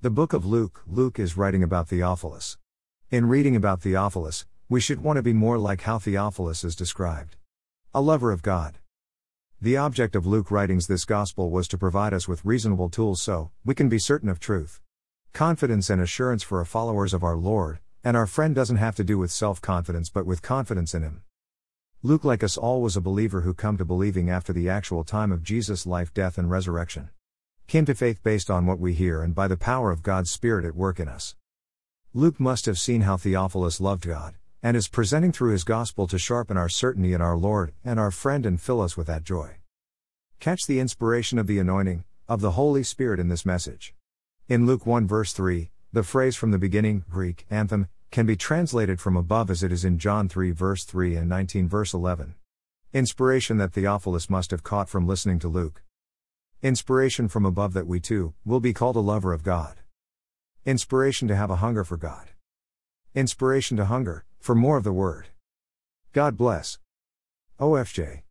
The book of Luke, Luke is writing about Theophilus. In reading about Theophilus, we should want to be more like how Theophilus is described a lover of God. The object of Luke writings this gospel was to provide us with reasonable tools so we can be certain of truth. Confidence and assurance for our followers of our Lord, and our friend doesn't have to do with self confidence but with confidence in Him. Luke, like us all, was a believer who come to believing after the actual time of Jesus' life, death, and resurrection. Came to faith based on what we hear and by the power of God's Spirit at work in us. Luke must have seen how Theophilus loved God, and is presenting through his gospel to sharpen our certainty in our Lord and our friend and fill us with that joy. Catch the inspiration of the anointing of the Holy Spirit in this message. In Luke 1 verse 3, the phrase from the beginning, Greek, anothen, can be translated from above as it is in John 3 verse 3 and 19 verse 11. Inspiration that Theophilus must have caught from listening to Luke. Inspiration from above that we too will be called a lover of God. Inspiration to have a hunger for God. Inspiration to hunger for more of the Word. God bless. OFJ.